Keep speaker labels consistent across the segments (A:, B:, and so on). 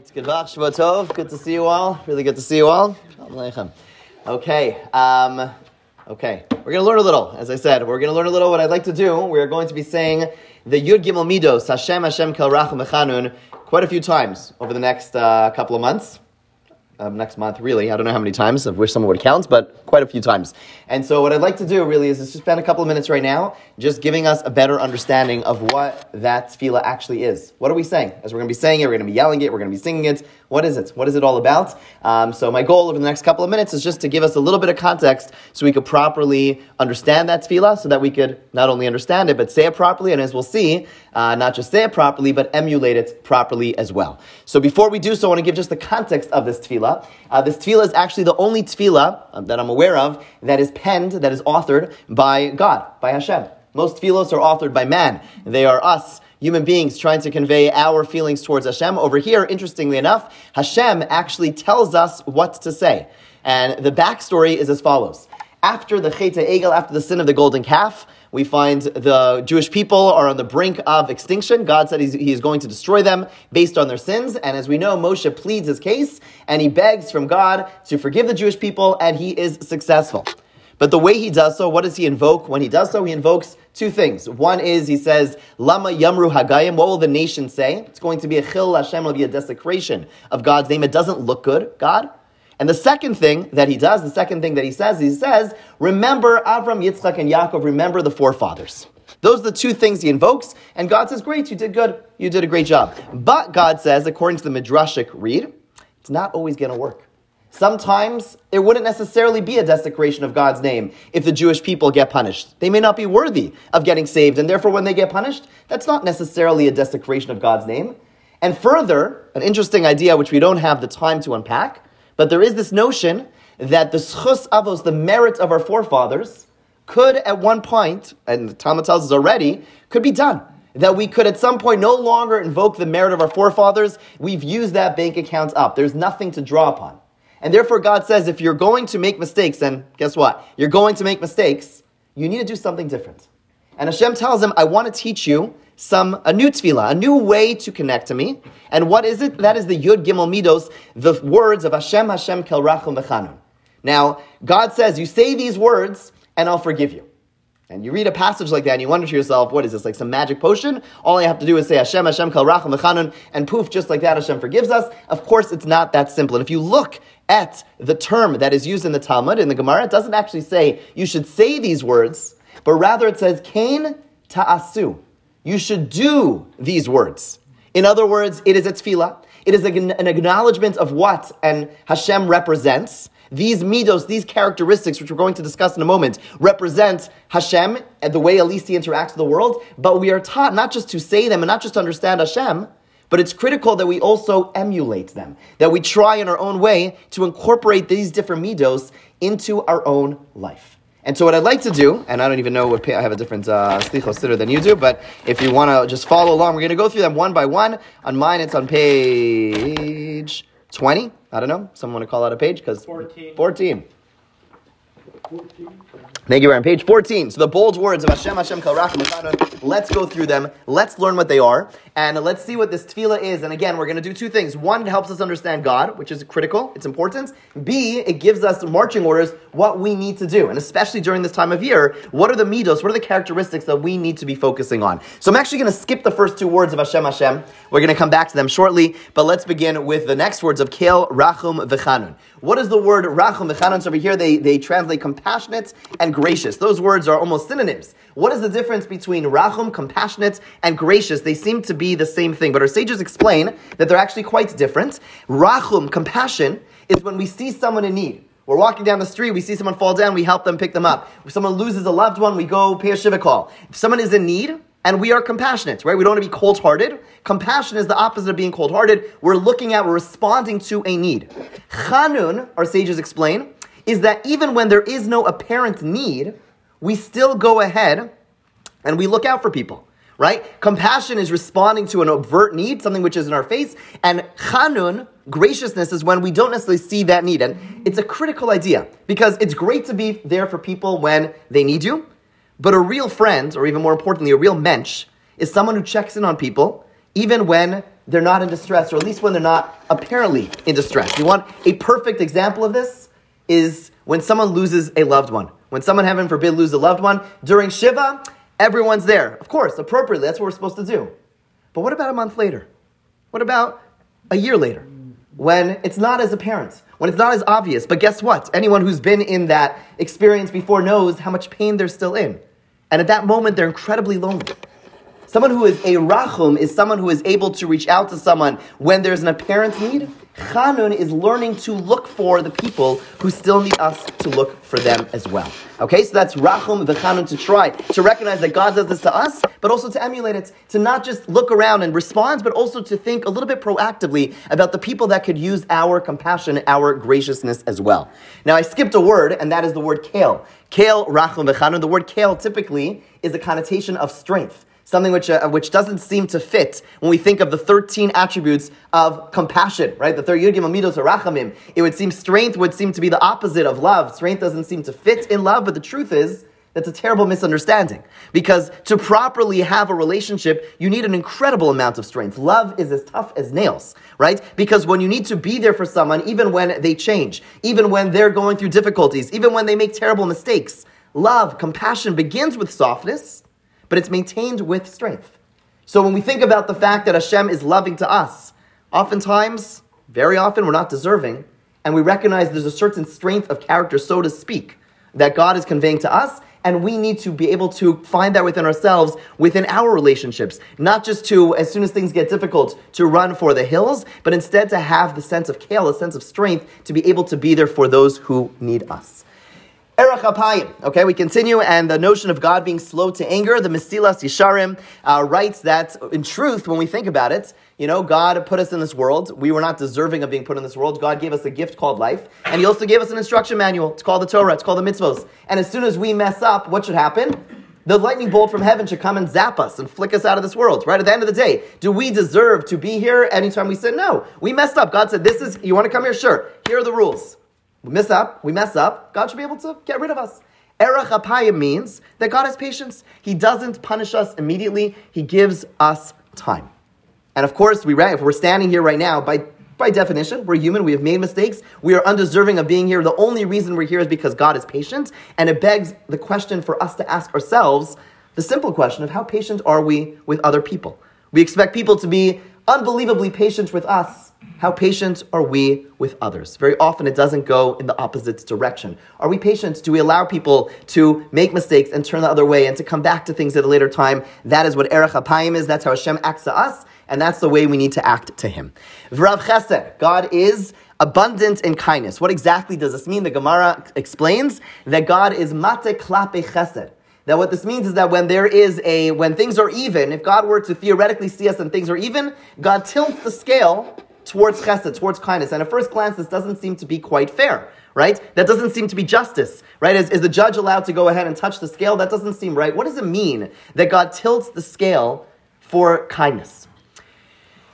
A: right, good to see you all. Really good to see you all. Okay, um, okay. We're going to learn a little. As I said, we're going to learn a little. What I'd like to do, we're going to be saying the Yud Gimel Midos, Hashem Hashem Kel Mechanun, quite a few times over the next uh, couple of months um, next month, really. I don't know how many times. I wish someone would count, but quite a few times. And so, what I'd like to do really is just spend a couple of minutes right now just giving us a better understanding of what that tefillah actually is. What are we saying? As we're going to be saying it, we're going to be yelling it, we're going to be singing it. What is it? What is it all about? Um, so, my goal over the next couple of minutes is just to give us a little bit of context so we could properly understand that tefillah, so that we could not only understand it, but say it properly, and as we'll see, uh, not just say it properly, but emulate it properly as well. So, before we do so, I want to give just the context of this tefillah. Uh, this tefillah is actually the only tefillah uh, that I'm aware of that is penned, that is authored by God, by Hashem. Most tefillahs are authored by man. They are us, human beings, trying to convey our feelings towards Hashem. Over here, interestingly enough, Hashem actually tells us what to say. And the backstory is as follows. After the Chet Egel, after the sin of the golden calf, we find the Jewish people are on the brink of extinction. God said he's, he is going to destroy them based on their sins. And as we know, Moshe pleads his case and he begs from God to forgive the Jewish people, and he is successful. But the way he does so, what does he invoke? When he does so, he invokes two things. One is he says, Lama Yamru Hagayim, what will the nation say? It's going to be a chil Hashem, it'll be a desecration of God's name. It doesn't look good, God. And the second thing that he does, the second thing that he says, he says, remember Avram, Yitzchak, and Yaakov, remember the forefathers. Those are the two things he invokes, and God says, Great, you did good, you did a great job. But God says, according to the Midrashic read, it's not always going to work. Sometimes it wouldn't necessarily be a desecration of God's name if the Jewish people get punished. They may not be worthy of getting saved, and therefore, when they get punished, that's not necessarily a desecration of God's name. And further, an interesting idea which we don't have the time to unpack but there is this notion that the zchus avos, the merit of our forefathers, could at one point, and the Talmud tells us already, could be done. That we could at some point no longer invoke the merit of our forefathers. We've used that bank account up. There's nothing to draw upon. And therefore, God says if you're going to make mistakes, then guess what? You're going to make mistakes. You need to do something different. And Hashem tells him, I want to teach you some a new tefillah, a new way to connect to me. And what is it? That is the Yud Gimel Midos, the words of Hashem Hashem Kel Rachum. Now, God says, you say these words, and I'll forgive you. And you read a passage like that, and you wonder to yourself, what is this, like some magic potion? All I have to do is say Hashem Hashem Kel Rachum V'chanun, and poof, just like that, Hashem forgives us. Of course, it's not that simple. And if you look at the term that is used in the Talmud, in the Gemara, it doesn't actually say you should say these words, but rather it says Kain Ta'asu. You should do these words. In other words, it is a tefillah. It is an acknowledgement of what and Hashem represents. These midos, these characteristics, which we're going to discuss in a moment, represent Hashem and the way at least he interacts with the world. But we are taught not just to say them and not just to understand Hashem, but it's critical that we also emulate them, that we try in our own way to incorporate these different midos into our own life. And so what I'd like to do, and I don't even know what I have a different uh, slichos than you do, but if you want to just follow along, we're going to go through them one by one. On mine, it's on page 20. I don't know. Someone want to call out a page? because 14. 14. 14. Thank you, Aaron. Page 14. So the bold words of Hashem, Hashem, Kal Let's go through them. Let's learn what they are. And let's see what this tefillah is. And again, we're going to do two things. One, it helps us understand God, which is critical. It's important. B, it gives us marching orders what we need to do. And especially during this time of year, what are the midos, what are the characteristics that we need to be focusing on? So I'm actually going to skip the first two words of Hashem, Hashem. We're going to come back to them shortly. But let's begin with the next words of Kel, Rachum, V'chanun. What is the word Rachum, V'chanun? So over here, they, they translate compassionate and gracious. Those words are almost synonyms. What is the difference between Rachum, compassionate, and gracious? They seem to be the same thing, but our sages explain that they're actually quite different. Rachum, compassion, is when we see someone in need. We're walking down the street, we see someone fall down, we help them pick them up. If someone loses a loved one, we go pay a shiva call. If someone is in need, and we are compassionate, right? We don't want to be cold hearted. Compassion is the opposite of being cold hearted. We're looking at, we're responding to a need. Chanun, our sages explain, is that even when there is no apparent need, we still go ahead and we look out for people, right? Compassion is responding to an overt need, something which is in our face, and chanun, graciousness, is when we don't necessarily see that need. And it's a critical idea because it's great to be there for people when they need you, but a real friend, or even more importantly, a real mensch, is someone who checks in on people even when they're not in distress, or at least when they're not apparently in distress. You want a perfect example of this is when someone loses a loved one. When someone, heaven forbid, loses a loved one, during Shiva, everyone's there. Of course, appropriately, that's what we're supposed to do. But what about a month later? What about a year later? When it's not as apparent, when it's not as obvious. But guess what? Anyone who's been in that experience before knows how much pain they're still in. And at that moment, they're incredibly lonely. Someone who is a rachum is someone who is able to reach out to someone when there's an apparent need. Chanun is learning to look for the people who still need us to look for them as well. Okay, so that's rachum v'chanun to try to recognize that God does this to us, but also to emulate it, to not just look around and respond, but also to think a little bit proactively about the people that could use our compassion, our graciousness as well. Now, I skipped a word, and that is the word Kel. Kel rachum v'chanun. The word Kel typically is a connotation of strength something which, uh, which doesn't seem to fit when we think of the 13 attributes of compassion, right? The third Yud Gimel Midos Rachamim. It would seem strength would seem to be the opposite of love. Strength doesn't seem to fit in love, but the truth is, that's a terrible misunderstanding. Because to properly have a relationship, you need an incredible amount of strength. Love is as tough as nails, right? Because when you need to be there for someone, even when they change, even when they're going through difficulties, even when they make terrible mistakes, love, compassion begins with softness but it's maintained with strength. So when we think about the fact that Hashem is loving to us, oftentimes, very often, we're not deserving, and we recognize there's a certain strength of character, so to speak, that God is conveying to us, and we need to be able to find that within ourselves, within our relationships. Not just to, as soon as things get difficult, to run for the hills, but instead to have the sense of Kel, a sense of strength, to be able to be there for those who need us. Erech Apayim. Okay, we continue, and the notion of God being slow to anger, the Mesilas Yesharim uh, writes that, in truth, when we think about it, you know, God put us in this world. We were not deserving of being put in this world. God gave us a gift called life, and He also gave us an instruction manual. It's called the Torah. It's called the mitzvos. And as soon as we mess up, what should happen? The lightning bolt from heaven should come and zap us and flick us out of this world. Right at the end of the day, do we deserve to be here? Anytime we said no, we messed up. God said, "This is you want to come here? Sure. Here are the rules." We mess up, we mess up, God should be able to get rid of us. Erech Apayim means that God has patience. He doesn't punish us immediately, He gives us time. And of course, we if we're standing here right now, by, by definition, we're human, we have made mistakes, we are undeserving of being here. The only reason we're here is because God is patient, and it begs the question for us to ask ourselves the simple question of how patient are we with other people? We expect people to be unbelievably patient with us how patient are we with others? Very often it doesn't go in the opposite direction. Are we patient? Do we allow people to make mistakes and turn the other way and to come back to things at a later time? That is what Erech Apayim is. That's how Hashem acts to us, and that's the way we need to act to Him. Vrav Chesed, God is abundant in kindness. What exactly does this mean? The Gemara explains that God is mate klape chesed. That what this means is that when there is a, when things are even, if God were to theoretically see us and things are even, God tilts the scale towards chesed, towards kindness. And at first glance, this doesn't seem to be quite fair, right? That doesn't seem to be justice, right? Is, is the judge allowed to go ahead and touch the scale? That doesn't seem right. What does it mean that God tilts the scale for kindness?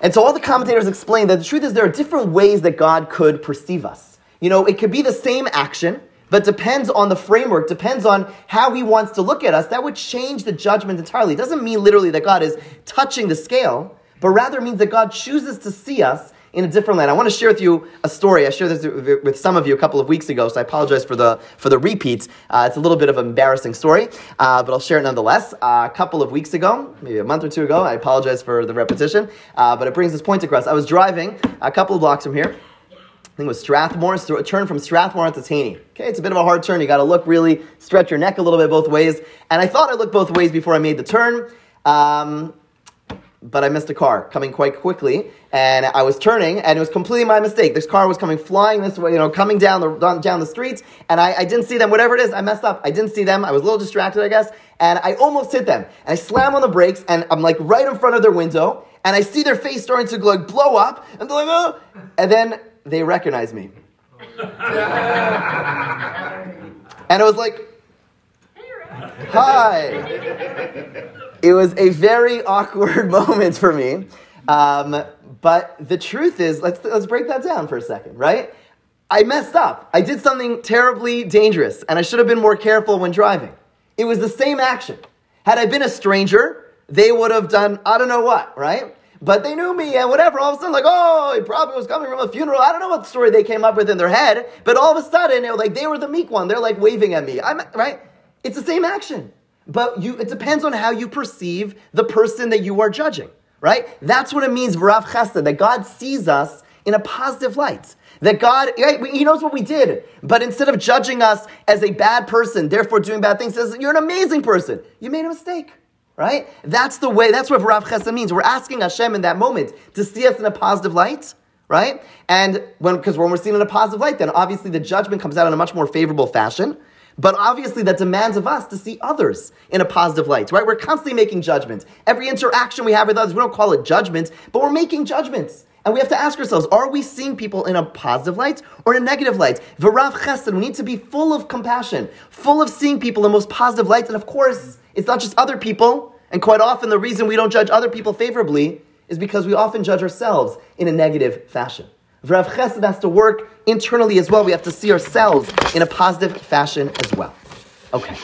A: And so all the commentators explain that the truth is there are different ways that God could perceive us. You know, it could be the same action, but depends on the framework, depends on how he wants to look at us. That would change the judgment entirely. It doesn't mean literally that God is touching the scale, but rather means that God chooses to see us in a different light. I want to share with you a story. I shared this with some of you a couple of weeks ago, so I apologize for the for the repeats. Uh, it's a little bit of an embarrassing story, uh, but I'll share it nonetheless. Uh, a couple of weeks ago, maybe a month or two ago, I apologize for the repetition, uh, but it brings this point across. I was driving a couple of blocks from here. Think it was Strathmore, a turn from Strathmore to Taney. Okay, it's a bit of a hard turn. You got to look really, stretch your neck a little bit both ways. And I thought I looked both ways before I made the turn. Um, but I missed a car coming quite quickly, and I was turning, and it was completely my mistake. This car was coming flying this way, you know, coming down the down the streets, and I, I didn't see them. Whatever it is, I messed up. I didn't see them. I was a little distracted, I guess, and I almost hit them. And I slam on the brakes, and I'm like right in front of their window, and I see their face starting to like blow up, and they're like, oh, and then they recognize me, and I was like, hi it was a very awkward moment for me. Um, but the truth is, let's, let's break that down for a second, right? I messed up. I did something terribly dangerous, and I should have been more careful when driving. It was the same action. Had I been a stranger, they would have done I don't know what, right? But they knew me and whatever. All of a sudden, like, oh, he probably was coming from a funeral. I don't know what story they came up with in their head, but all of a sudden, it was like they were the meek one. They're like waving at me. I'm right. It's the same action, but you. It depends on how you perceive the person that you are judging. Right. That's what it means, V'rav Chesed, that God sees us in a positive light. That God, He knows what we did, but instead of judging us as a bad person, therefore doing bad things, says you're an amazing person. You made a mistake right? That's the way, that's what Rav Chesed means. We're asking Hashem in that moment to see us in a positive light, right? And when, because when we're seen in a positive light, then obviously the judgment comes out in a much more favorable fashion. But obviously, that demands of us to see others in a positive light, right? We're constantly making judgments. Every interaction we have with others, we don't call it judgments, but we're making judgments. And we have to ask ourselves, are we seeing people in a positive light or in a negative light? V'rav chesed, we need to be full of compassion, full of seeing people in the most positive light. And of course, it's not just other people, and quite often the reason we don't judge other people favorably is because we often judge ourselves in a negative fashion. Rav Chesed has to work internally as well. We have to see ourselves in a positive fashion as well. Okay,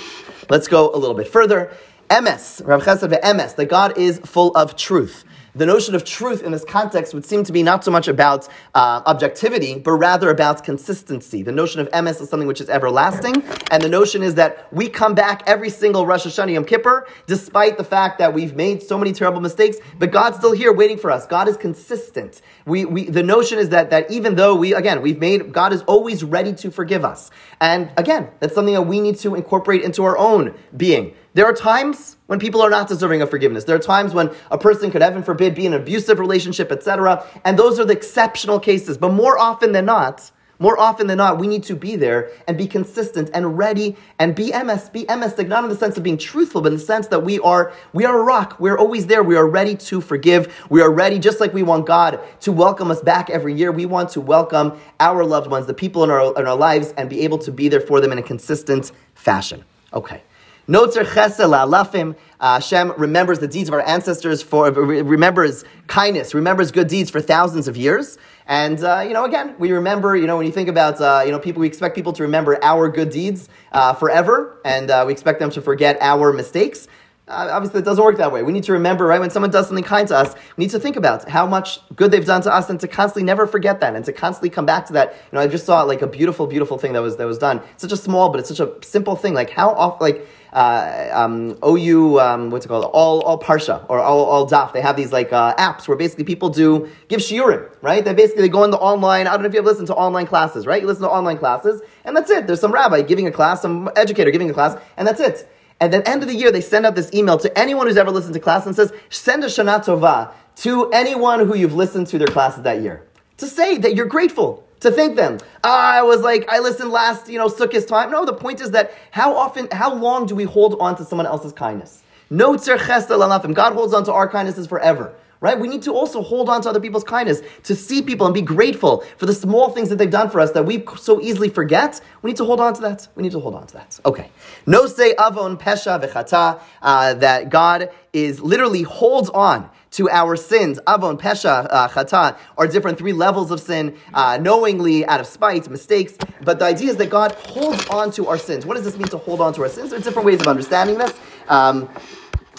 A: let's go a little bit further. Emes, Rav Chesed Emes, that God is full of truth the notion of truth in this context would seem to be not so much about uh, objectivity, but rather about consistency. The notion of emes is something which is everlasting, and the notion is that we come back every single Rosh Hashanah Yom Kippur, despite the fact that we've made so many terrible mistakes, but God's still here waiting for us. God is consistent. We, we, the notion is that, that even though we, again, we've made, God is always ready to forgive us. And again, that's something that we need to incorporate into our own being. There are times when people are not deserving of forgiveness. There are times when a person could, heaven forbid, be in an abusive relationship, etc. And those are the exceptional cases. But more often than not, more often than not, we need to be there and be consistent and ready and be emes, be emestic, not in the sense of being truthful, but in the sense that we are, we are a rock. We're always there. We are ready to forgive. We are ready, just like we want God to welcome us back every year. We want to welcome our loved ones, the people in our, in our lives, and be able to be there for them in a consistent fashion. Okay. Notzer chesed la'alafim. Uh, Hashem remembers the deeds of our ancestors for remembers kindness, remembers good deeds for thousands of years. And uh, you know, again, we remember. You know, when you think about uh, you know people, we expect people to remember our good deeds uh, forever, and uh, we expect them to forget our mistakes. Uh, obviously, it doesn't work that way. We need to remember, right, when someone does something kind to us, we need to think about how much good they've done to us and to constantly never forget that and to constantly come back to that. You know, I just saw like a beautiful, beautiful thing that was, that was done. such a small, but it's such a simple thing. Like how often, like, uh, um, OU, um, what's it called? All, all Parsha or all, all Daf. They have these like uh, apps where basically people do give shiurim, right? They basically they go into online. I don't know if you have listened to online classes, right? You listen to online classes, and that's it. There's some rabbi giving a class, some educator giving a class, and that's it. And then end of the year, they send out this email to anyone who's ever listened to class and says, send a Shana Tova to anyone who you've listened to their classes that year to say that you're grateful to thank them. Ah, I was like, I listened last, you know, Sukkot's time. No, the point is that how often, how long do we hold on to someone else's kindness? Notzer chesed God holds on to our kindnesses forever. Right? We need to also hold on to other people's kindness, to see people and be grateful for the small things that they've done for us that we so easily forget. We need to hold on to that. We need to hold on to that. Okay. Nosei avon pesha v'chata, uh, that God is literally holds on to our sins. Avon, Pesha, uh, Chata are different three levels of sin, uh, knowingly, out of spite, mistakes. But the idea is that God holds on to our sins. What does this mean to hold on to our sins? There are different ways of understanding this. Um,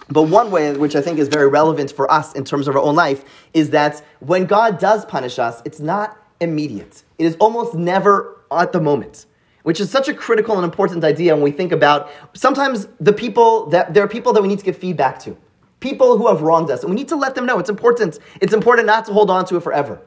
A: but one way, which I think is very relevant for us in terms of our own life, is that when God does punish us, it's not immediate. It is almost never at the moment which is such a critical and important idea when we think about sometimes the people that there are people that we need to give feedback to people who have wronged us. And we need to let them know it's important. It's important not to hold on to it forever.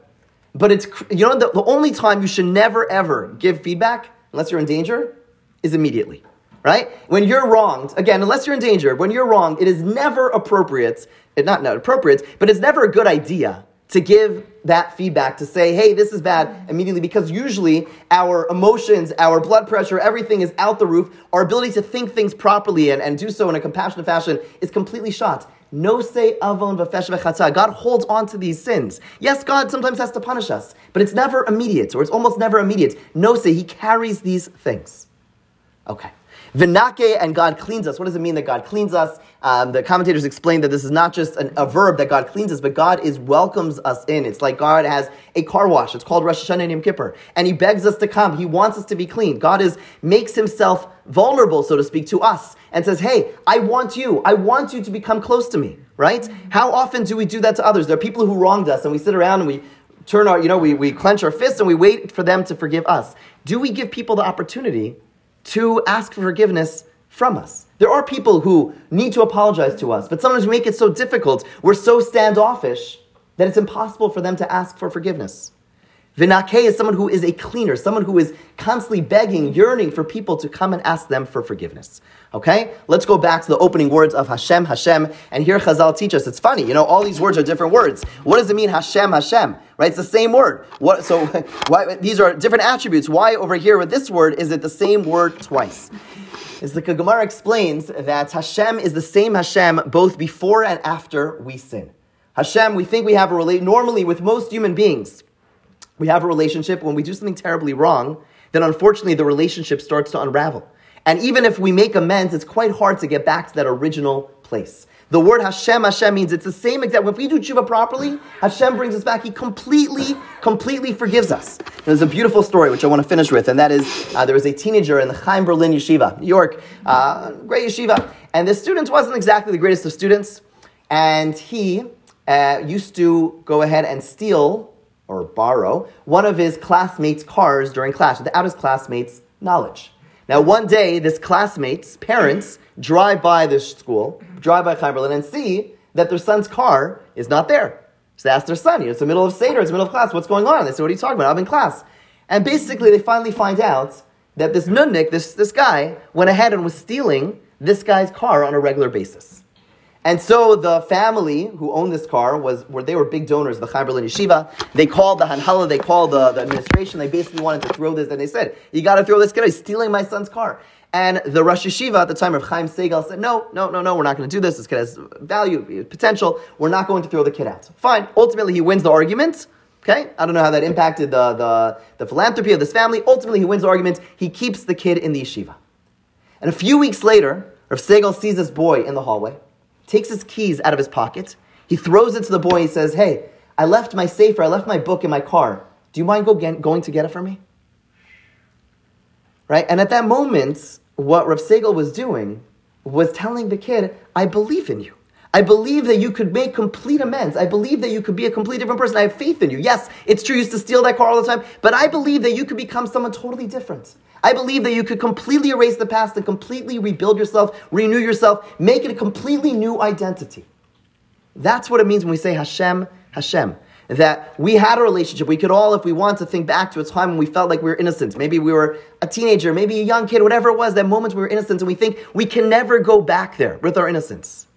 A: But it's, you know, the, the only time you should never ever give feedback, unless you're in danger, is immediately. Right? When you're wronged, again, unless you're in danger, when you're wronged, it is never appropriate, not, not appropriate, but it's never a good idea to give that feedback to say, hey, this is bad immediately, because usually our emotions, our blood pressure, everything is out the roof. Our ability to think things properly and, and do so in a compassionate fashion is completely shot. Nosei avon v'fesh. God holds on to these sins. Yes, God sometimes has to punish us, but it's never immediate, or it's almost never immediate. Nosei, He carries these things. Okay. Vinake and God cleans us. What does it mean that God cleans us? Um, the commentators explain that this is not just an, a verb that God cleans us, but God is welcomes us in. It's like God has a car wash. It's called Rosh Hashanah and Yom Kippur, and He begs us to come. He wants us to be clean. God is makes Himself vulnerable, so to speak, to us, and says, "Hey, I want you. I want you to become close to me." Right? How often do we do that to others? There are people who wronged us, and we sit around and we turn our, you know, we, we clench our fists and we wait for them to forgive us. Do we give people the opportunity to ask for forgiveness from us? There are people who need to apologize to us, but sometimes we make it so difficult, we're so standoffish that it's impossible for them to ask for forgiveness. Vinake is someone who is a cleaner, someone who is constantly begging, yearning for people to come and ask them for forgiveness. Okay? Let's go back to the opening words of Hashem, Hashem, and here Chazal teach us. It's funny, you know, all these words are different words. What does it mean, Hashem, Hashem? Right? It's the same word. What, so why, these are different attributes. Why over here with this word is it the same word twice? Is the Gemara explains that Hashem is the same Hashem both before and after we sin. Hashem, we think we have a relate normally with most human beings we have a relationship, when we do something terribly wrong, then unfortunately the relationship starts to unravel. And even if we make amends, it's quite hard to get back to that original place. The word Hashem, Hashem means it's the same exact. If we do tshuva properly, Hashem brings us back. He completely, completely forgives us. There's a beautiful story which I want to finish with, and that is uh, there was a teenager in the Chaim Berlin Yeshiva, New York, uh, great yeshiva, and the student wasn't exactly the greatest of students, and he uh, used to go ahead and steal or borrow one of his classmates' cars during class without his classmates' knowledge. Now, one day, this classmate's parents drive by this school, drive by Chaim Berlin, and see that their son's car is not there. So they ask their son, you know, it's the middle of Seder, it's the middle of class, what's going on? They say, what are you talking about? I'm in class. And basically, they finally find out that this nunnik, this, this guy, went ahead and was stealing this guy's car on a regular basis. And so the family who owned this car was where they were big donors the Chaim Berlin Yeshiva. They called the Hanhala, they called the, the administration. They basically wanted to throw this, and they said, "You got to throw this kid. He's stealing my son's car." And the Rosh Yeshiva at the time of Chaim Segal said, "No, no, no, no. We're not going to do this. This kid has value, potential. We're not going to throw the kid out." Fine. Ultimately, he wins the argument. Okay, I don't know how that impacted the, the, the philanthropy of this family. Ultimately, he wins the argument. He keeps the kid in the yeshiva. And a few weeks later, Rav Segal sees this boy in the hallway takes his keys out of his pocket. He throws it to the boy. He says, Hey, I left my sefer, I left my book in my car. Do you mind go get, going to get it for me? Right? And at that moment, what Rav Segal was doing was telling the kid, I believe in you. I believe that you could make complete amends. I believe that you could be a completely different person. I have faith in you. Yes, it's true you used to steal that car all the time, but I believe that you could become someone totally different. I believe that you could completely erase the past and completely rebuild yourself, renew yourself, make it a completely new identity. That's what it means when we say Hashem, Hashem. That we had a relationship. We could all, if we want to think back to a time when we felt like we were innocent. Maybe we were a teenager, maybe a young kid, whatever it was, that moment we were innocent, and we think we can never go back there with our innocence.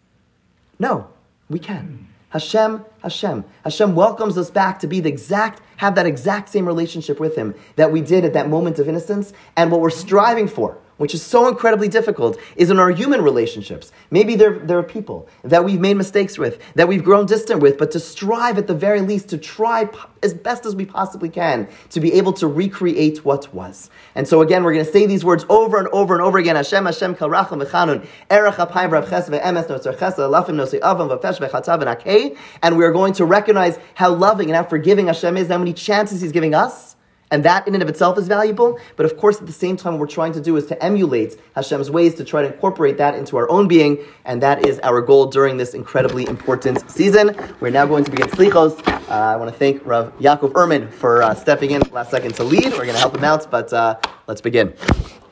A: No, we can. Hashem, Hashem. Hashem welcomes us back to be the exact, have that exact same relationship with Him that we did at that moment of innocence and what we're striving for which is so incredibly difficult, is in our human relationships. Maybe there, there are people that we've made mistakes with, that we've grown distant with, but to strive at the very least to try as best as we possibly can to be able to recreate what was. And so again, we're going to say these words over and over and over again. Hashem, Hashem, kal racham v'chanun, erech apayim rav ches ve'emes noser ches alafim nosei avam v'fesh v'chatav v'nakei. And we are going to recognize how loving and how forgiving Hashem is, how many chances He's giving us and that in and of itself is valuable. But of course, at the same time, what we're trying to do is to emulate Hashem's ways to try to incorporate that into our own being. And that is our goal during this incredibly important season. We're now going to begin Slichos. Uh, I want to thank Rav Yaakov Ehrman for uh, stepping in last second to lead. We're going to help him out, but uh, let's begin.